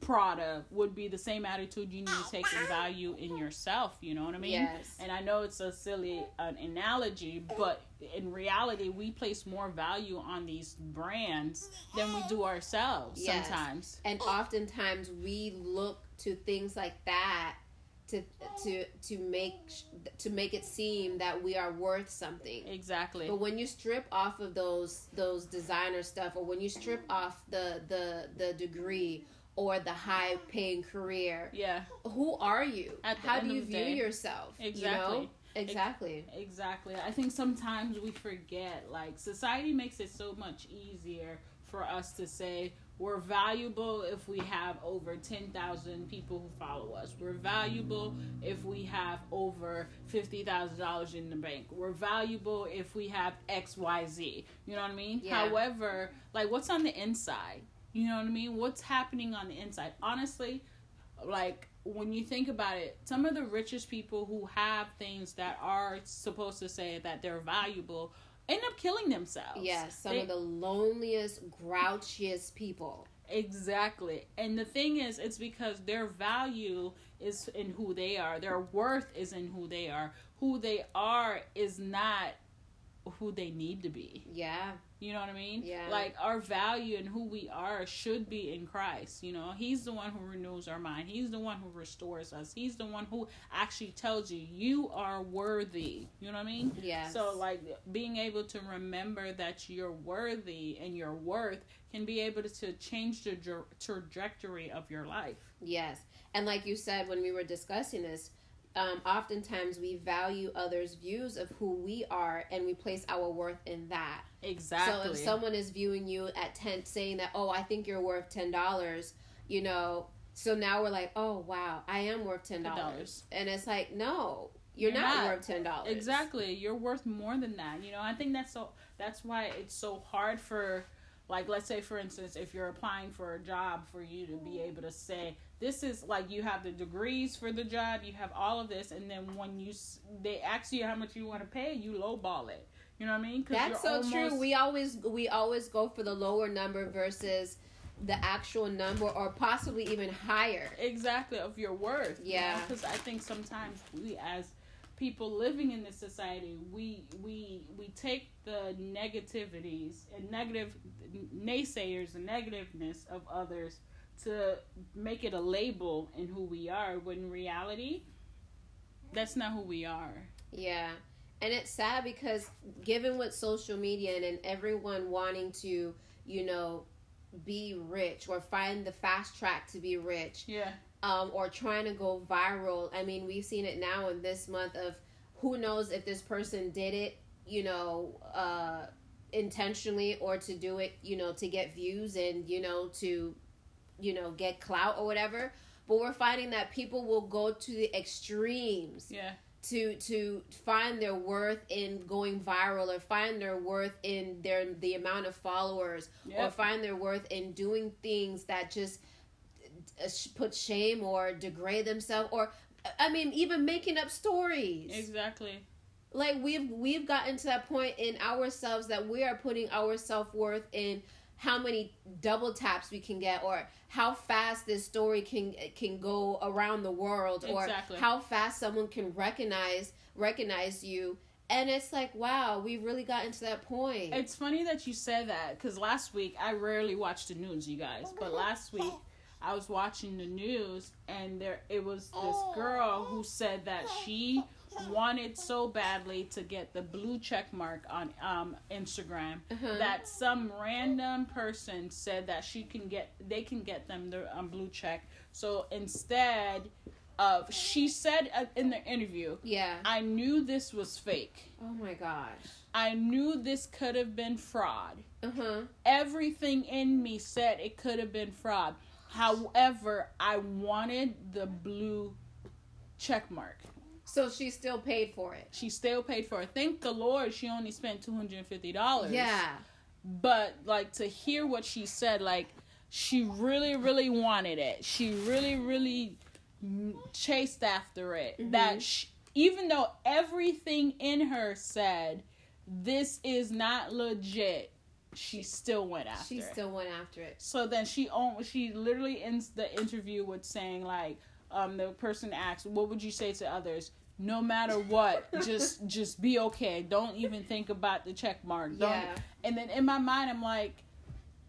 Speaker 2: Prada would be the same attitude you need to take and value in yourself. You know what I mean?
Speaker 1: Yes.
Speaker 2: And I know it's a silly an analogy, but in reality, we place more value on these brands than we do ourselves
Speaker 1: Yes.
Speaker 2: sometimes.
Speaker 1: And oftentimes we look to things like that to to to make to make it seem that we are worth something.
Speaker 2: Exactly.
Speaker 1: But when you strip off of those those designer stuff, or when you strip off the the the degree or the high paying career,
Speaker 2: Yeah.
Speaker 1: who are you? How do you view
Speaker 2: day.
Speaker 1: yourself?
Speaker 2: Exactly.
Speaker 1: You know? Exactly.
Speaker 2: Exactly. I think sometimes we forget, like, society makes it so much easier for us to say we're valuable if we have over 10,000 people who follow us. We're valuable if we have over $50,000 in the bank. We're valuable if we have XYZ. You know what I mean?
Speaker 1: Yeah.
Speaker 2: However, like, what's on the inside? You know what I mean? What's happening on the inside? Honestly, like when you think about it, some of the richest people who have things that are supposed to say that they're valuable end up killing themselves.
Speaker 1: Yes, some
Speaker 2: They-
Speaker 1: of the loneliest, grouchiest people.
Speaker 2: Exactly. And the thing is, it's because their value is in who they are. Their worth is in who they are. Who they are is not who they need to be.
Speaker 1: Yeah.
Speaker 2: You know what I mean?
Speaker 1: Yeah.
Speaker 2: Like our value and who we are should be in Christ. You know, He's the one who renews our mind. He's the one who restores us. He's the one who actually tells you you are worthy. You know what I mean?
Speaker 1: Yeah.
Speaker 2: So like being able to remember that you're worthy and your worth can be able to change the tra- trajectory of your life.
Speaker 1: Yes. And like you said when we were discussing this, um, oftentimes we value others' views of who we are and we place our worth in that.
Speaker 2: Exactly.
Speaker 1: So if someone is viewing you at 10, saying that, oh, I think you're worth $10, you know, so now we're like, oh, wow, I am worth $10.
Speaker 2: $10.
Speaker 1: And it's like, no, you're,
Speaker 2: You're
Speaker 1: not,
Speaker 2: not.
Speaker 1: worth $10.
Speaker 2: Exactly. You're worth more than that. You know, I think that's so that's why it's so hard for like let's say for instance if you're applying for a job for you to be able to say this is like you have the degrees for the job, you have all of this and then when you they ask you how much you want to pay, you lowball it. You know what I mean?
Speaker 1: That's so
Speaker 2: you're
Speaker 1: true.
Speaker 2: almost-
Speaker 1: We always we always go for the lower number versus the actual number or possibly even higher.
Speaker 2: exactly of your worth.
Speaker 1: Yeah.
Speaker 2: Because I think sometimes we as people living in this society, we we we take the negativities and negative naysayers and negativeness of others to make it a label in who we are when in reality that's not who we are.
Speaker 1: Yeah. And it's sad because given with social media and, and everyone wanting to, you know, be rich or find the fast track to be rich,
Speaker 2: Yeah.
Speaker 1: Um, or trying to go viral. I mean, we've seen it now in this month of who knows if this person did it, you know, uh, intentionally or to do it, you know, to get views and, you know, to, you know, get clout or whatever. But we're finding that people will go to the extremes
Speaker 2: Yeah.
Speaker 1: to to find their worth in going viral or find their worth in their the amount of followers or find their worth in doing things that just Uh, put shame or degrade themselves or I mean even making up stories.
Speaker 2: Exactly.
Speaker 1: Like we've we've gotten to that point in ourselves that we are putting our self-worth in how many double taps we can get or how fast this story can can go around the world or
Speaker 2: Exactly.
Speaker 1: how fast someone can recognize recognize you and it's like wow we've really gotten to that point
Speaker 2: It's funny that you said that because last week I rarely watch the news, you guys. But last week I was watching the news and there it was this girl who said that she wanted so badly to get the blue check mark on um, Instagram
Speaker 1: Uh-huh.
Speaker 2: that some random person said that she can get they can get them the um, blue check. So instead of she said uh, in the interview,
Speaker 1: yeah
Speaker 2: I knew this was fake.
Speaker 1: oh my gosh
Speaker 2: I knew this could have been fraud.
Speaker 1: uh-huh
Speaker 2: Everything in me said it could have been fraud. However, I wanted the blue check mark.
Speaker 1: so she still paid for it
Speaker 2: She still paid for it. Thank the Lord she only spent $250.
Speaker 1: yeah
Speaker 2: But like to hear what she said like she really really wanted it. She really really chased after it.
Speaker 1: Mhm.
Speaker 2: That sh even though everything in her said this is not legit, she still went after
Speaker 1: she
Speaker 2: it.
Speaker 1: still went after it.
Speaker 2: So then she own she literally ends the interview with saying like um the person asks what would you say to others? No matter what just just be okay. Don't even think about the check mark. Don't
Speaker 1: Yeah.
Speaker 2: and then in my mind I'm like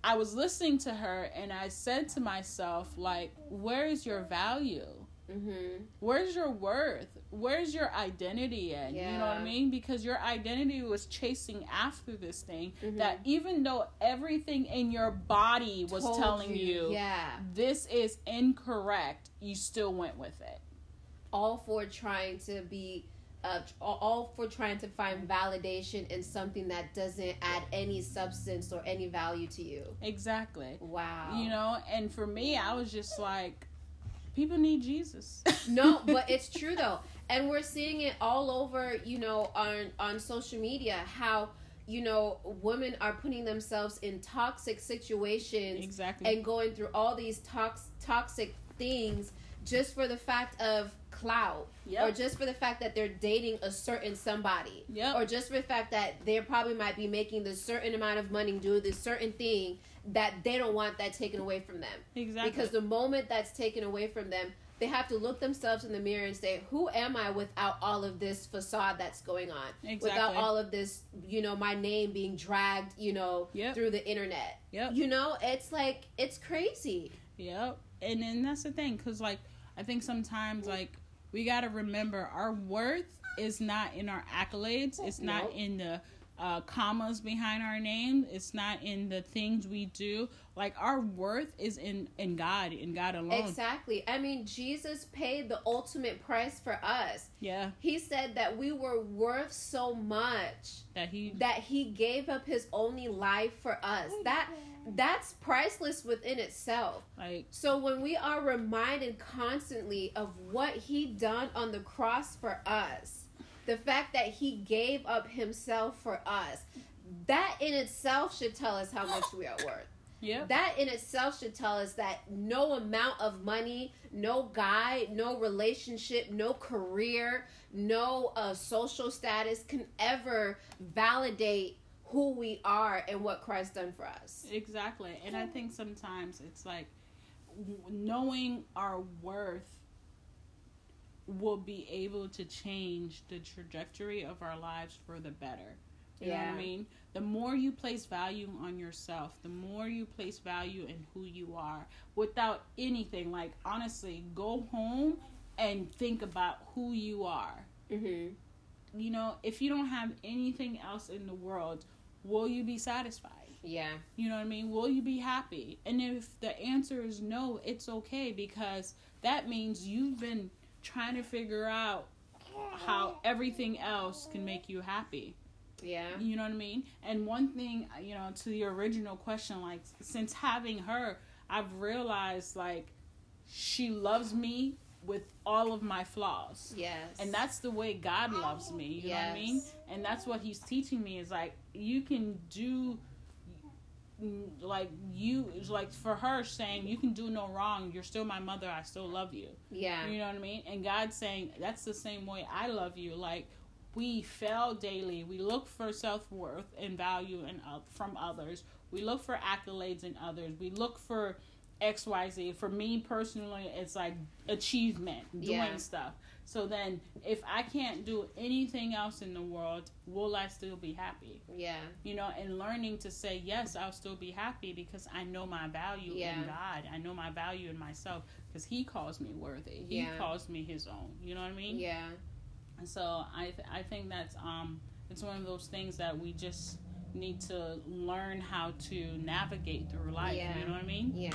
Speaker 2: I was listening to her and I said to myself like where is your value
Speaker 1: mm-hmm.
Speaker 2: Where's your worth? Where's your identity in you know what i mean? Because your identity was chasing after this thing
Speaker 1: Mhm.
Speaker 2: that even though everything in your body was
Speaker 1: Told
Speaker 2: telling you,
Speaker 1: yeah.
Speaker 2: this is incorrect you still went with it.
Speaker 1: All for trying to be uh, all for trying to find validation in something that doesn't add any substance or any value to you.
Speaker 2: exactly.
Speaker 1: Wow.
Speaker 2: you know and for me i was just like people need jesus
Speaker 1: no, but it's true though, and we're seeing it all over. You know, on on social media, how you know women are putting themselves in toxic situations
Speaker 2: exactly
Speaker 1: and going through all these tox- toxic things just for the fact of clout
Speaker 2: Yep.
Speaker 1: or just for the fact that they're dating a certain somebody
Speaker 2: Yep.
Speaker 1: or just for the fact that they probably might be making this certain amount of money doing this certain thing that they don't want that taken away from them
Speaker 2: exactly
Speaker 1: because the moment that's taken away from them they have to look themselves in the mirror and say who am i without all of this facade that's going on without all of this you know my name being dragged you know
Speaker 2: Yep.
Speaker 1: through the internet
Speaker 2: Yep.
Speaker 1: you know it's like it's crazy
Speaker 2: Yep. And then that's the thing, because, like, I think sometimes, like, we got to remember our worth is not in our accolades, it's not
Speaker 1: Nope.
Speaker 2: in the uh, commas behind our name, it's not in the things we do. Like, our worth is in, in God, in God alone.
Speaker 1: exactly i mean jesus paid the ultimate price for us
Speaker 2: Yeah.
Speaker 1: he said that we were worth so much
Speaker 2: That He.
Speaker 1: that he gave up his only life for us that that's priceless within itself
Speaker 2: Like,
Speaker 1: So when we are reminded constantly of what he done on the cross for us, the fact that he gave up himself for us, that in itself should tell us how much we are worth.
Speaker 2: Yeah.
Speaker 1: That in itself should tell us that no amount of money, no guy, no relationship, no career, no uh, social status can ever validate who we are and what Christ done for us.
Speaker 2: Exactly. And I think sometimes it's like knowing our worth will be able to change the trajectory of our lives for the better. You know what
Speaker 1: Yeah.
Speaker 2: I mean? The more you place value on yourself, the more you place value in who you are without anything. Like, honestly, go home and think about who you are.
Speaker 1: hmm
Speaker 2: You know, if you don't have anything else in the world, will you be satisfied?
Speaker 1: Yeah.
Speaker 2: You know what I mean? Will you be happy? And if the answer is no, it's okay because that means you've been trying to figure out how everything else can make you happy.
Speaker 1: Yeah.
Speaker 2: You know what I mean? And one thing, you know, to the original question, like, since having her, I've realized, like, she loves me with all of my flaws.
Speaker 1: Yes.
Speaker 2: And that's the way God loves me. You know what I mean? And that's what He's teaching me is like you can do, like you like for her saying you can do no wrong. You're still my mother. I still love you.
Speaker 1: Yeah.
Speaker 2: You know what I mean? And god saying that's the same way I love you. Like we fail daily. We look for self worth and value and uh, from others. We look for accolades in others. We look for X, Y, Z. For me personally, it's like achievement, doing
Speaker 1: Yeah.
Speaker 2: stuff. So then, if I can't do anything else in the world, will I still be happy?
Speaker 1: Yeah.
Speaker 2: You know, and learning to say yes, I'll still be happy because I know my value
Speaker 1: Yeah.
Speaker 2: in God. I know my value in myself because He calls me worthy. He
Speaker 1: Yeah.
Speaker 2: calls me His own. You know what I mean?
Speaker 1: Yeah.
Speaker 2: And so I th- I think that's um it's one of those things that we just need to learn how to navigate through life.
Speaker 1: Yeah.
Speaker 2: You know what I mean?
Speaker 1: Yeah.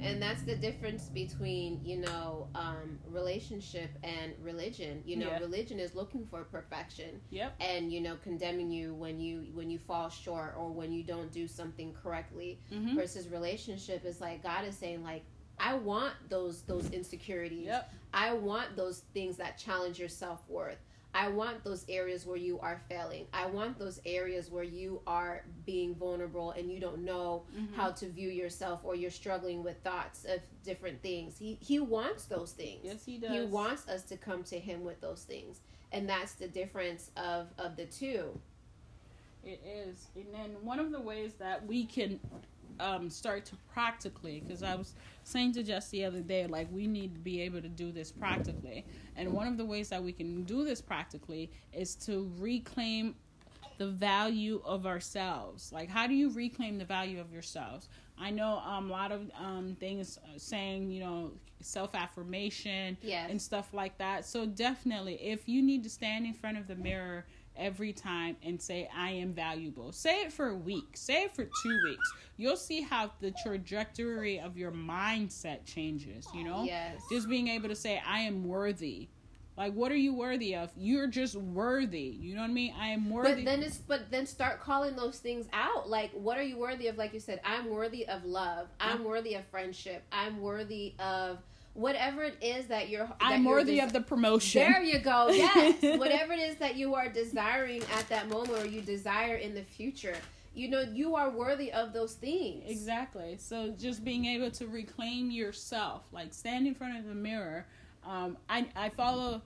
Speaker 1: And that's the difference between, you know, um, relationship and religion. You know,
Speaker 2: Yeah.
Speaker 1: religion is looking for perfection
Speaker 2: Yep.
Speaker 1: and, you know, condemning you when you when you fall short or when you don't do something correctly.
Speaker 2: hmm
Speaker 1: Versus relationship is like God is saying like I want those those insecurities.
Speaker 2: Yep.
Speaker 1: I want those things that challenge your self worth. I want those areas where you are failing. I want those areas where you are being vulnerable and you don't know
Speaker 2: Mhm.
Speaker 1: how to view yourself or you're struggling with thoughts of different things. He he wants those things.
Speaker 2: Yes, he does.
Speaker 1: He wants us to come to him with those things. And that's the difference of of the two.
Speaker 2: It is. And then one of the ways that we can um, start to practically, because I was saying to Jess the other day, like we need to be able to do this practically. And one of the ways that we can do this practically is to reclaim the value of ourselves. Like, how do you reclaim the value of yourselves? I know um, a lot of um, things uh, saying, you know, self affirmation
Speaker 1: Yes.
Speaker 2: and stuff like that. So definitely, if you need to stand in front of the mirror every time and say I am valuable, say it for a week, say it for two weeks. You'll see how the trajectory of your mindset changes. You know,
Speaker 1: Yes.
Speaker 2: just being able to say I am worthy. Like, what are you worthy of? You're just worthy. You know what I mean? I am worthy.
Speaker 1: But then it's but then start calling those things out. Like, what are you worthy of? Like you said, I'm worthy of love. I'm worthy of friendship. I'm worthy of whatever it is that you're. that
Speaker 2: I'm
Speaker 1: you're
Speaker 2: worthy
Speaker 1: des-
Speaker 2: of the promotion.
Speaker 1: There you go. Yes, whatever it is that you are desiring at that moment, or you desire in the future. You know, you are worthy of those things.
Speaker 2: Exactly. So just being able to reclaim yourself, like stand in front of the mirror. Um, I I follow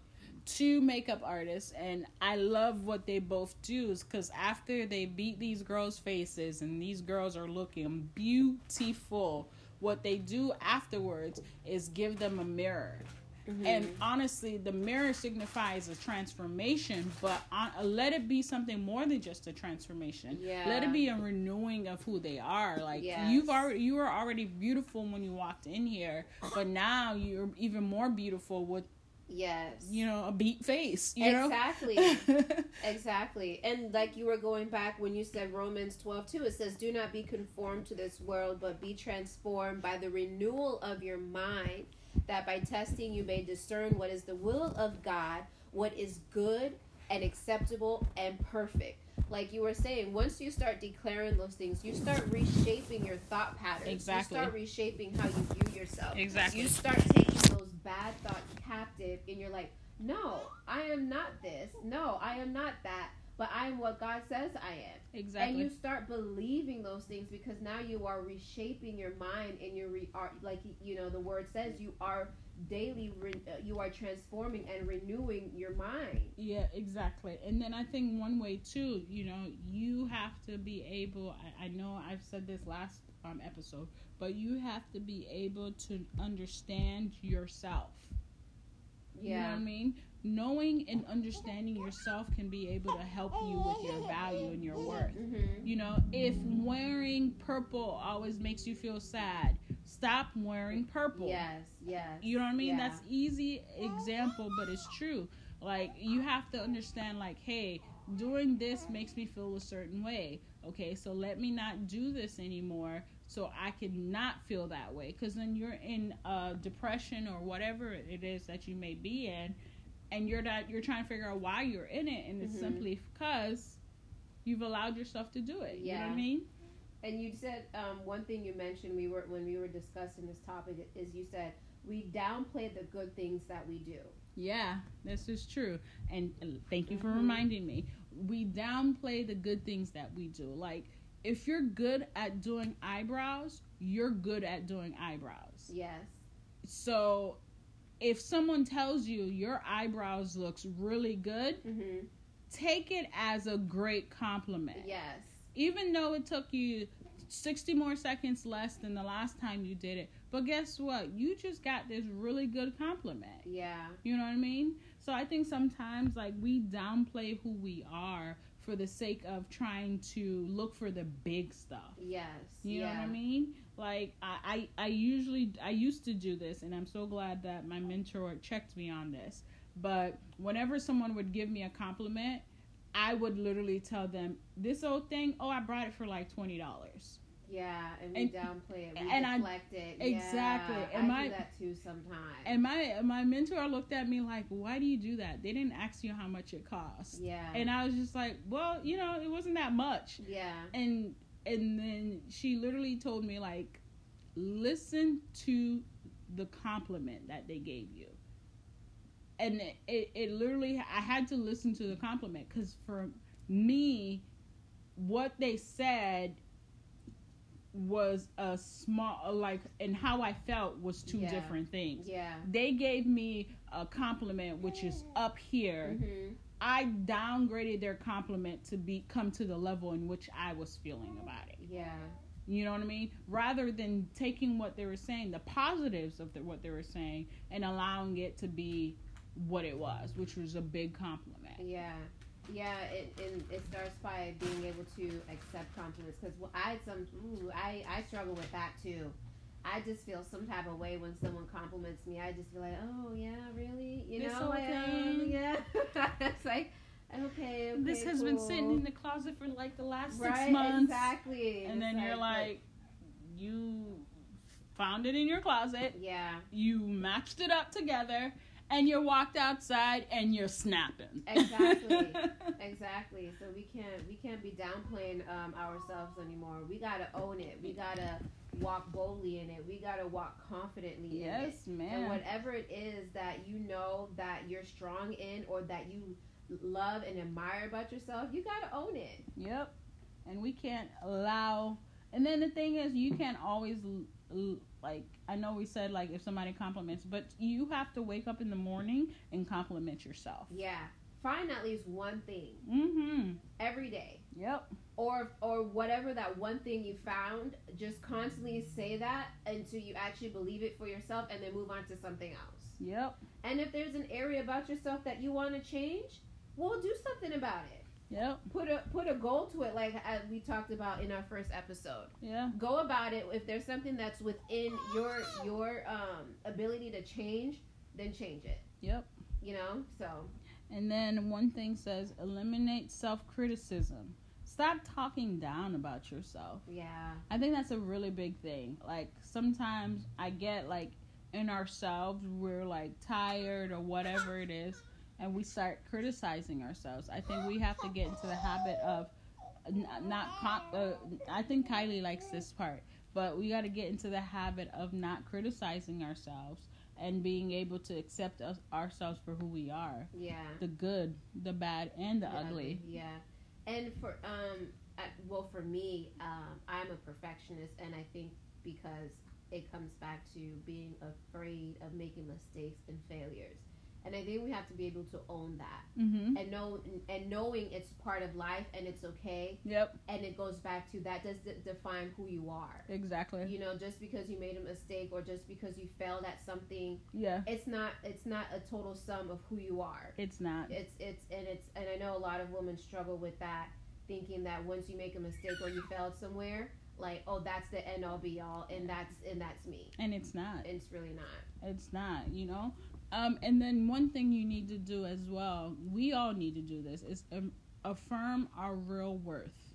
Speaker 2: two makeup artists, and I love what they both do. Is because after they beat these girls' faces, and these girls are looking beautiful, what they do afterwards is give them a mirror.
Speaker 1: Mhm.
Speaker 2: And honestly, the mirror signifies a transformation, but on, let it be something more than just a transformation.
Speaker 1: Yeah.
Speaker 2: Let it be a renewing of who they are. Like
Speaker 1: Yes.
Speaker 2: you've already, you were already beautiful when you walked in here, but now you're even more beautiful with
Speaker 1: yes,
Speaker 2: you know a beat face. You
Speaker 1: exactly.
Speaker 2: know.
Speaker 1: Exactly. And like you were going back when you said Romans 12 too, it says, Do not be conformed to this world, but be transformed by the renewal of your mind, that by testing you may discern what is the will of God, what is good and acceptable and perfect. Like you were saying, once you start declaring those things, you start reshaping your thought patterns.
Speaker 2: Exactly.
Speaker 1: You start reshaping how you view yourself.
Speaker 2: Exactly.
Speaker 1: You start taking bad thoughts captive and you're like, no, I am not this. No, I am not that. but I am what God says I am.
Speaker 2: Exactly.
Speaker 1: And you start believing those things because now you are reshaping your mind and you're re- are, like you know the word says you are daily re- uh, you are transforming and renewing your mind.
Speaker 2: Yeah, exactly. And then I think one way too, you know, you have to be able. I, I know I've said this last um, episode, but you have to be able to understand yourself.
Speaker 1: Yeah.
Speaker 2: You know what I mean? Knowing and understanding yourself can be able to help you with your value and your worth.
Speaker 1: Mm-hmm.
Speaker 2: You know, if wearing purple always makes you feel sad, stop wearing purple.
Speaker 1: Yes, yes.
Speaker 2: You know what I mean?
Speaker 1: Yeah.
Speaker 2: That's easy example, but it's true. Like you have to understand like, hey, doing this makes me feel a certain way. Okay, so let me not do this anymore so I can not feel that way cuz then you're in uh depression or whatever it is that you may be in and you're not you're trying to figure out why you're in it and it's
Speaker 1: Mhm.
Speaker 2: simply because you've allowed yourself to do it. Yeah. You know what I mean?
Speaker 1: And you said um, one thing you mentioned we were when we were discussing this topic is you said we downplay the good things that we do.
Speaker 2: Yeah, this is true. And uh, thank you for
Speaker 1: Mhm.
Speaker 2: reminding me. We downplay the good things that we do. Like, if you're good at doing eyebrows, you're good at doing eyebrows.
Speaker 1: Yes.
Speaker 2: So, if someone tells you your eyebrows looks really good,
Speaker 1: Mm-hmm.
Speaker 2: take it as a great compliment.
Speaker 1: Yes.
Speaker 2: Even though it took you 60 more seconds less than the last time you did it. But guess what? You just got this really good compliment.
Speaker 1: Yeah.
Speaker 2: You know what I mean? So I think sometimes like we downplay who we are for the sake of trying to look for the big stuff.
Speaker 1: Yes.
Speaker 2: You know
Speaker 1: yeah.
Speaker 2: what I mean? Like I, I I usually I used to do this and I'm so glad that my mentor checked me on this. But whenever someone would give me a compliment, I would literally tell them, This old thing, oh I brought it for like twenty dollars.
Speaker 1: Yeah, and we
Speaker 2: And-
Speaker 1: downplay it. We
Speaker 2: and I-
Speaker 1: deflect it.
Speaker 2: exactly.
Speaker 1: Yeah,
Speaker 2: And
Speaker 1: I
Speaker 2: my-
Speaker 1: do that too sometimes.
Speaker 2: And my my mentor looked at me like, Why do you do that? They didn't ask you how much it cost.
Speaker 1: yeah.
Speaker 2: And I was just like, well, you know, it wasn't that much.
Speaker 1: yeah.
Speaker 2: And and then she literally told me like, listen to the compliment that they gave you. And it, it, it literally, I had to listen to the compliment because for me, what they said was a small, like, and how I felt was two
Speaker 1: Yeah.
Speaker 2: different things.
Speaker 1: Yeah.
Speaker 2: They gave me a compliment, which is up here.
Speaker 1: Mm-hmm.
Speaker 2: I downgraded their compliment to be come to the level in which I was feeling about it.
Speaker 1: Yeah.
Speaker 2: You know what I mean? Rather than taking what they were saying, the positives of the, what they were saying, and allowing it to be what it was, which was a big compliment.
Speaker 1: Yeah. Yeah, it, it it starts by being able to accept compliments because I some ooh, I I struggle with that too. I just feel some type of way when someone compliments me. I just feel like, oh yeah, really, you know,
Speaker 2: whole
Speaker 1: um, yeah. it's like, okay, okay,
Speaker 2: this has been sitting in the closet for like the last
Speaker 1: right,
Speaker 2: six months,
Speaker 1: exactly.
Speaker 2: and then
Speaker 1: It's
Speaker 2: you're like, you found it in your closet,
Speaker 1: yeah,
Speaker 2: you matched it up together, and you're walked outside and you're snapping.
Speaker 1: Exactly. exactly. So we can't we can't be downplaying um, ourselves anymore. We gotta own it. We gotta walk boldly in it. We gotta walk confidently in it.
Speaker 2: yes, man.
Speaker 1: And whatever it is that you know that you're strong in or that you love and admire about yourself, you gotta own it.
Speaker 2: Yep. And we can't allow. And then the thing is, you can't always like. I know we said like if somebody compliments, but you have to wake up in the morning and compliment yourself.
Speaker 1: Yeah. Find at least one thing
Speaker 2: Mm-hmm.
Speaker 1: every day.
Speaker 2: Yep.
Speaker 1: Or or whatever that one thing you found, just constantly say that until you actually believe it for yourself and then move on to something else.
Speaker 2: Yep.
Speaker 1: And if there's an area about yourself that you want to change, well do something about it.
Speaker 2: Yep.
Speaker 1: Put a put a goal to it like as we talked about in our first episode.
Speaker 2: Yeah.
Speaker 1: go about it if there's something that's within your your um ability to change then change it
Speaker 2: Yep.
Speaker 1: you know so
Speaker 2: And then one thing says eliminate self criticism. Stop talking down about yourself.
Speaker 1: yeah
Speaker 2: I think that's a really big thing. Like sometimes I get like in ourselves we're like tired or whatever it is and we start criticizing ourselves. I think we have to get into the habit of not uh, I think Kylie likes this part, but we got to get into the habit of not criticizing ourselves and being able to accept us, ourselves for who we are
Speaker 1: Yeah.
Speaker 2: the good the bad and the
Speaker 1: The
Speaker 2: ugly
Speaker 1: Yeah. And for um, I, well, for me, um, I'm a perfectionist, and I think because it comes back to being afraid of making mistakes and failures, and I think we have to be able to own that.
Speaker 2: Mm-hmm.
Speaker 1: and know and knowing it's part of life and it's okay,
Speaker 2: yep.
Speaker 1: And it goes back to that does de- define who you are.
Speaker 2: exactly.
Speaker 1: You know, just because you made a mistake or just because you failed at something,
Speaker 2: yeah.
Speaker 1: it's not it's not a total sum of who you are.
Speaker 2: It's not.
Speaker 1: It's it's and it's and I know a lot of women struggle with that, thinking that once you make a mistake or you failed somewhere, like oh that's the end all be all, and that's and that's me.
Speaker 2: and it's not.
Speaker 1: It's really not.
Speaker 2: it's not you know um and then one thing you need to do as well we all need to do this is um, affirm our real worth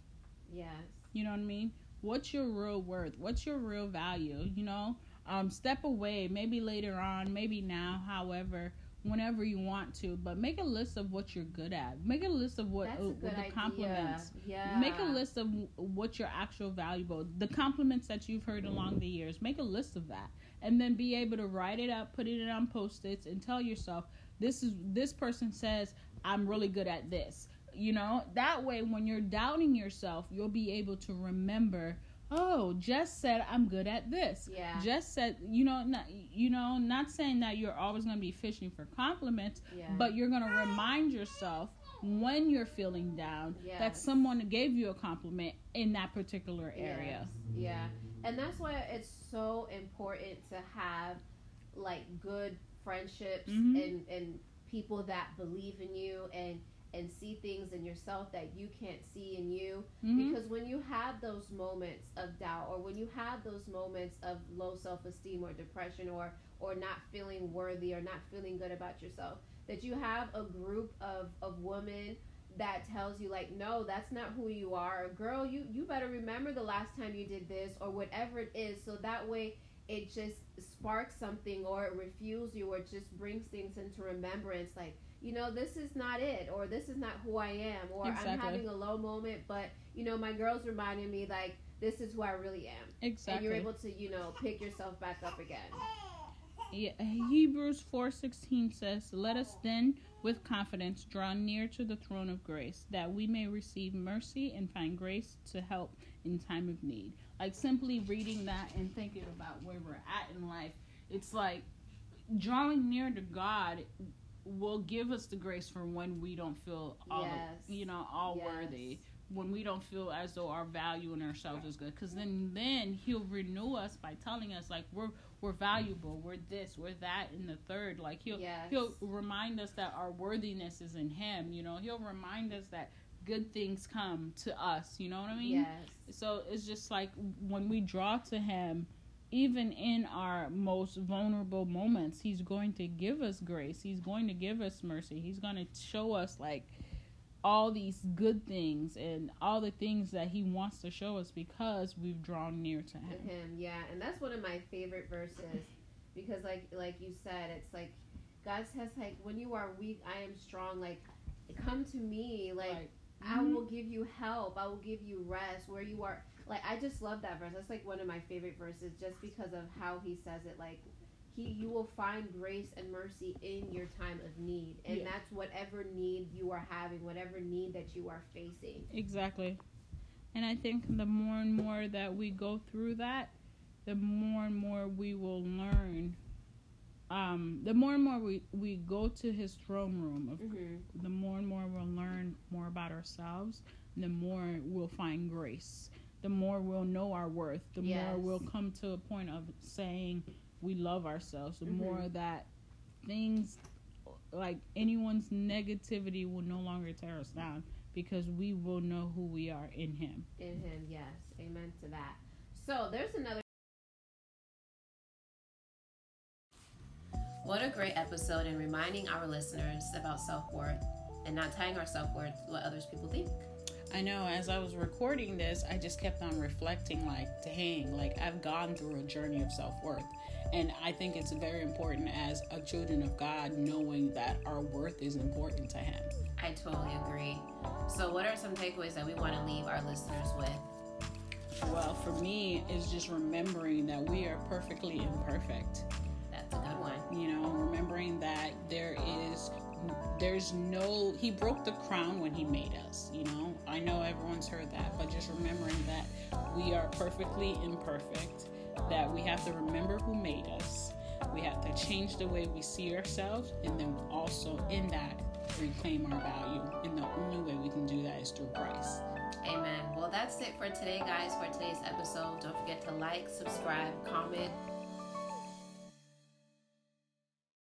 Speaker 1: Yes.
Speaker 2: You know what I mean? What's your real worth? What's your real value? You know, um, step away, maybe later on, maybe now, however, whenever you want to, but make a list of what you're good at. Make a list of what, uh, what the compliments.
Speaker 1: Yeah.
Speaker 2: Make a list of what your actual valuable, the compliments that you've heard along the years. Make a list of that, and then be able to write it up, put it on post-its, and tell yourself, "This is this person says I'm really good at this." You know, that way when you're doubting yourself, you'll be able to remember. Oh, Jess said I'm good at this.
Speaker 1: Yeah.
Speaker 2: Jess said, you know, not, you know, not saying that you're always going to be fishing for compliments,
Speaker 1: Yeah.
Speaker 2: but you're going to remind yourself when you're feeling down that someone gave you a compliment in that particular area.
Speaker 1: Yes, Yeah. And that's why it's so important to have like good friendships
Speaker 2: Mhm.
Speaker 1: and and people that believe in you and and see things in yourself that you can't see in you
Speaker 2: Mhm.
Speaker 1: because when you have those moments of doubt or when you have those moments of low self-esteem or depression or or not feeling worthy or not feeling good about yourself that you have a group of of women that tells you like no that's not who you are. Or, girl you you better remember the last time you did this or whatever it is so that way it just sparks something or it refuels you or it just brings things into remembrance like you know this is not it or this is not who i am or i'm having a low moment but you know my girls reminding me like this is who i really am.
Speaker 2: Exactly.
Speaker 1: and you're able to you know pick yourself back up again
Speaker 2: Hebrews 4:16 says, "Let us then with confidence draw near to the throne of grace, that we may receive mercy and find grace to help in time of need." Like simply reading that and thinking about where we're at in life, it's like drawing near to God will give us the grace for when we don't feel all
Speaker 1: Yes.
Speaker 2: you know all
Speaker 1: Yes.
Speaker 2: worthy when we don't feel as though our value in ourselves is good because then then he'll renew us by telling us like we're we're valuable we're this we're that and the third. Like he'll
Speaker 1: Yes.
Speaker 2: he'll remind us that our worthiness is in him you know? He'll remind us that good things come to us you know what i mean?
Speaker 1: Yes.
Speaker 2: So it's just like when we draw to him even in our most vulnerable moments he's going to give us grace. He's going to give us mercy. He's going to show us like all these good things and all the things that he wants to show us because we've drawn near to
Speaker 1: with
Speaker 2: him
Speaker 1: him yeah and that's one of my favorite verses because like like you said it's like god says like when you are weak i am strong like come to me like
Speaker 2: Like,
Speaker 1: i
Speaker 2: mhm.
Speaker 1: will give you help i will give you rest where you are like i just love that verse that's like one of my favorite verses just because of how he says it like he you will find grace and mercy in your time of need and
Speaker 2: Yeah.
Speaker 1: that's whatever need you are having whatever need that you are facing
Speaker 2: Exactly. And I think the more and more that we go through that, the more and more we will learn. Um, the more and more we, we go to his throne room, of,
Speaker 1: mm-hmm.
Speaker 2: the more and more we'll learn more about ourselves, the more we'll find grace. The more we'll know our worth, the more we'll come to a point of saying we love ourselves, the
Speaker 1: Mhm.
Speaker 2: more that things like anyone's negativity will no longer tear us down because we will know who we are in him.
Speaker 1: in him yes amen to that so there's another what a great episode in reminding our listeners about self-worth and not tying our self-worth to what others people think
Speaker 2: I know as I was recording this, I just kept on reflecting like, dang, like I've gone through a journey of self-worth. And I think it's very important as a children of God knowing that our worth is important to him.
Speaker 1: i totally agree. So what are some takeaways that we want to leave our listeners with?
Speaker 2: Well, for me, it's just remembering that we are perfectly imperfect.
Speaker 1: that's a good one.
Speaker 2: You know, remembering that there is there's no he broke the crown when he made us you know? I know everyone's heard that but just remembering that we are perfectly imperfect that we have to remember who made us we have to change the way we see ourselves and then also in that reclaim our value and the only way we can do that is through christ
Speaker 1: Amen. Well, that's it for today, guys, for today's episode. Don't forget to like, subscribe, comment,